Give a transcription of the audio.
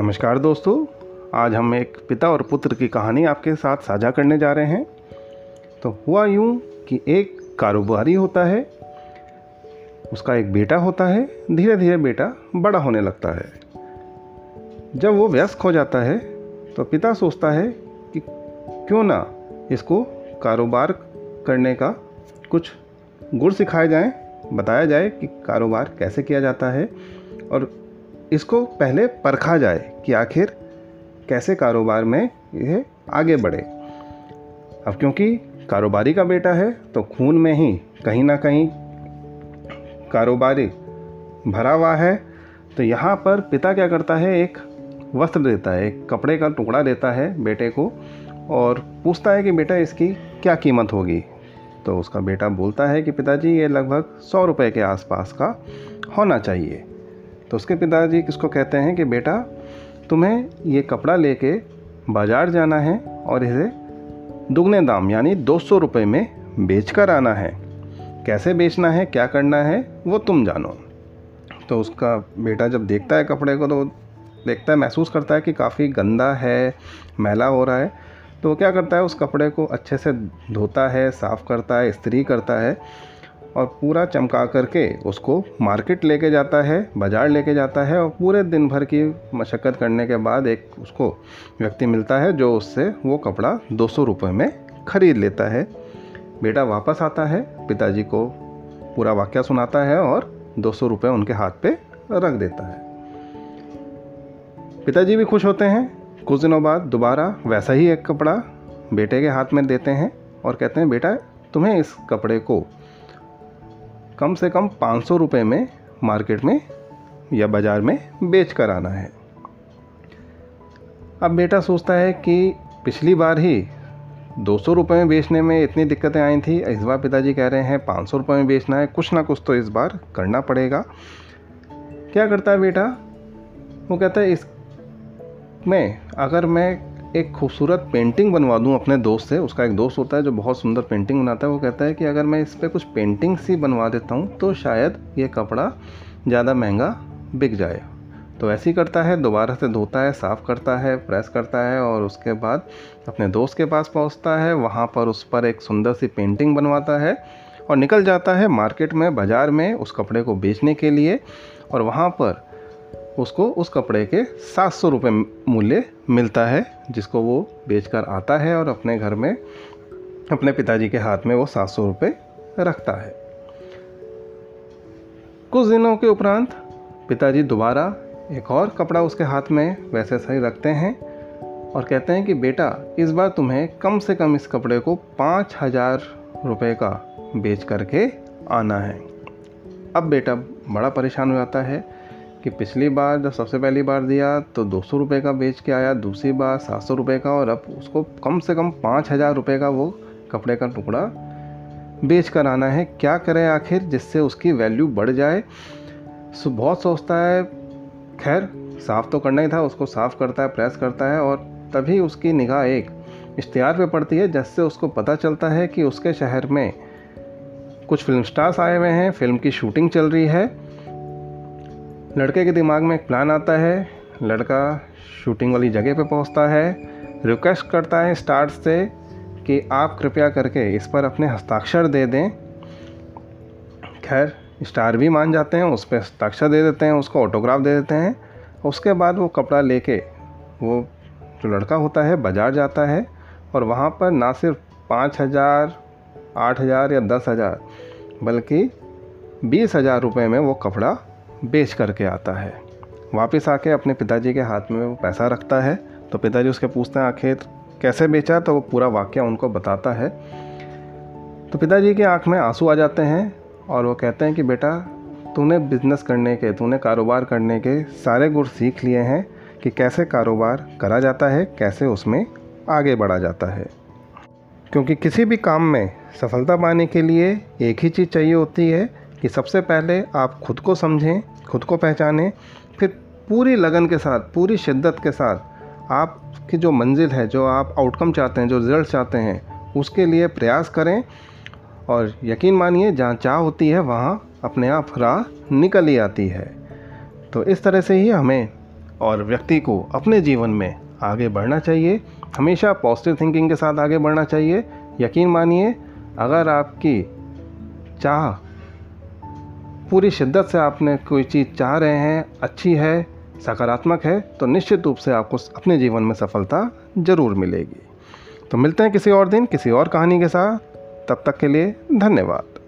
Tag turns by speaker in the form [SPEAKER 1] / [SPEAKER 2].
[SPEAKER 1] नमस्कार दोस्तों, आज हम एक पिता और पुत्र की कहानी आपके साथ साझा करने जा रहे हैं। तो हुआ यूँ कि एक कारोबारी होता है, उसका एक बेटा होता है धीरे धीरे बेटा बड़ा होने लगता है। जब वो व्यस्त हो जाता है तो पिता सोचता है कि क्यों ना इसको कारोबार करने का कुछ गुर सिखाए जाएँ, बताया जाए कि कारोबार कैसे किया जाता है और इसको पहले परखा जाए कि आखिर कैसे कारोबार में यह आगे बढ़े। अब क्योंकि कारोबारी का बेटा है तो खून में ही कहीं ना कहीं कारोबारी भरा हुआ है। तो यहाँ पर पिता क्या करता है, एक वस्त्र देता है, एक कपड़े का टुकड़ा देता है बेटे को और पूछता है कि बेटा इसकी क्या कीमत होगी। तो उसका बेटा बोलता है कि पिताजी, ये लगभग सौ रुपये के आसपास का होना चाहिए। तो उसके पिताजी किसको कहते हैं कि बेटा, तुम्हें ये कपड़ा लेके बाज़ार जाना है और इसे दुगने दाम, यानी दो सौ रुपये में बेच कर आना है। कैसे बेचना है, क्या करना है, वो तुम जानो। तो उसका बेटा जब देखता है कपड़े को तो देखता है, महसूस करता है कि काफ़ी गंदा है, मैला हो रहा है। तो वो क्या करता है, उस कपड़े को अच्छे से धोता है, साफ़ करता है, इस्त्री करता है। और पूरा चमका करके उसको मार्केट लेके जाता है, बाज़ार लेके जाता है और पूरे दिन भर की मशक्क़त करने के बाद एक उसको व्यक्ति मिलता है जो उससे वो कपड़ा दो सौ रुपये में ख़रीद लेता है। बेटा वापस आता है, पिताजी को पूरा वाक्य सुनाता है और दो सौ रुपये उनके हाथ पे रख देता है। पिताजी भी खुश होते हैं। कुछ दिनों बाद दोबारा वैसा ही एक कपड़ा बेटे के हाथ में देते हैं और कहते हैं, बेटा, तुम्हें इस कपड़े को कम से कम पाँच सौ रुपये में मार्केट में या बाज़ार में बेच कर आना है। अब बेटा सोचता है कि पिछली बार ही दो सौ रुपये में बेचने में इतनी दिक्कतें आई थी। इस बार पिताजी कह रहे हैं, पाँच सौ रुपये में बेचना है, कुछ ना कुछ तो इस बार करना पड़ेगा। क्या करता है बेटा? वो कहता है, इस में अगर मैं एक खूबसूरत पेंटिंग बनवा दूँ अपने दोस्त से। उसका एक दोस्त होता है जो बहुत सुंदर पेंटिंग बनाता है। वो कहता है कि अगर मैं इस पर कुछ पेंटिंग सी बनवा देता हूँ तो शायद ये कपड़ा ज़्यादा महँगा बिक जाए। तो ऐसे ही करता है, दोबारा से धोता है, साफ़ करता है, प्रेस करता है और उसके बाद अपने दोस्त के पास पहुँचता है। वहाँ पर उस पर एक सुंदर सी पेंटिंग बनवाता है और निकल जाता है मार्केट में, बाज़ार में उस कपड़े को बेचने के लिए। और वहाँ पर उसको उस कपड़े के सात सौ रुपये मूल्य मिलता है, जिसको वो बेचकर आता है और अपने घर में, अपने पिताजी के हाथ में वो सात सौ रुपये रखता है। कुछ दिनों के उपरांत पिताजी दोबारा एक और कपड़ा उसके हाथ में वैसे सही रखते हैं और कहते हैं कि, बेटा, इस बार तुम्हें कम से कम इस कपड़े को पाँच हज़ार रुपये का बेच करके आना है। अब बेटा बड़ा परेशान हो जाता है कि पिछली बार जब सबसे पहली बार दिया तो दो सौ रुपये का बेच के आया, दूसरी बार सात सौ रुपये का, और अब उसको कम से कम पाँच हज़ार रुपये का वो कपड़े का टुकड़ा बेच कर आना है। क्या करें आखिर जिससे उसकी वैल्यू बढ़ जाए? सो, बहुत सोचता है, खैर, साफ़ तो करना ही था, उसको साफ़ करता है, प्रेस करता है, और तभी उसकी निगाह एक इश्तहार पे पड़ती है, जिससे उसको पता चलता है कि उसके शहर में कुछ फ़िल्म स्टार्स आए हुए हैं, फ़िल्म की शूटिंग चल रही है लड़के के दिमाग में एक प्लान आता है। लड़का शूटिंग वाली जगह पे पहुँचता है। रिक्वेस्ट करता है स्टार्ट से कि आप कृपया करके इस पर अपने हस्ताक्षर दे दें। खैर स्टार भी मान जाते हैं, उस पर हस्ताक्षर दे देते हैं, उसको ऑटोग्राफ दे देते हैं। उसके बाद वो कपड़ा लेके, वो जो लड़का होता है, बाज़ार जाता है और वहाँ पर ना सिर्फ़ पाँच हज़ार, आठ हज़ार या दस हज़ार, बल्कि बीस हज़ार रुपये में वो कपड़ा बेच करके आता है। वापस आके अपने पिताजी के हाथ में वो पैसा रखता है तो पिताजी उसके पूछते हैं, आखिर कैसे बेचा? तो वो पूरा वाक्य उनको बताता है। तो पिताजी की आँख में आँसू आ जाते हैं और वो कहते हैं कि, बेटा, तूने बिज़नेस करने के, तूने कारोबार करने के सारे गुण सीख लिए हैं कि कैसे कारोबार करा जाता है, कैसे उसमें आगे बढ़ा जाता है। क्योंकि किसी भी काम में सफलता पाने के लिए एक ही चीज़ चाहिए होती है कि सबसे पहले आप खुद को समझें, खुद को पहचानें, फिर पूरी लगन के साथ, पूरी शिद्दत के साथ आपकी जो मंजिल है, जो आप आउटकम चाहते हैं, जो रिज़ल्ट चाहते हैं, उसके लिए प्रयास करें और यकीन मानिए, जहाँ चाह होती है, वहाँ अपने आप राह निकल ही आती है। तो इस तरह से ही हमें और व्यक्ति को अपने जीवन में आगे बढ़ना चाहिए। हमेशा पॉजिटिव थिंकिंग के साथ आगे बढ़ना चाहिए। यकीन मानिए, अगर आपकी चाह पूरी शिद्दत से आपने कोई चीज़ चाह रहे हैं, अच्छी है, सकारात्मक है तो निश्चित रूप से आपको अपने जीवन में सफलता ज़रूर मिलेगी। तो मिलते हैं किसी और दिन, किसी और कहानी के साथ। तब तक के लिए धन्यवाद।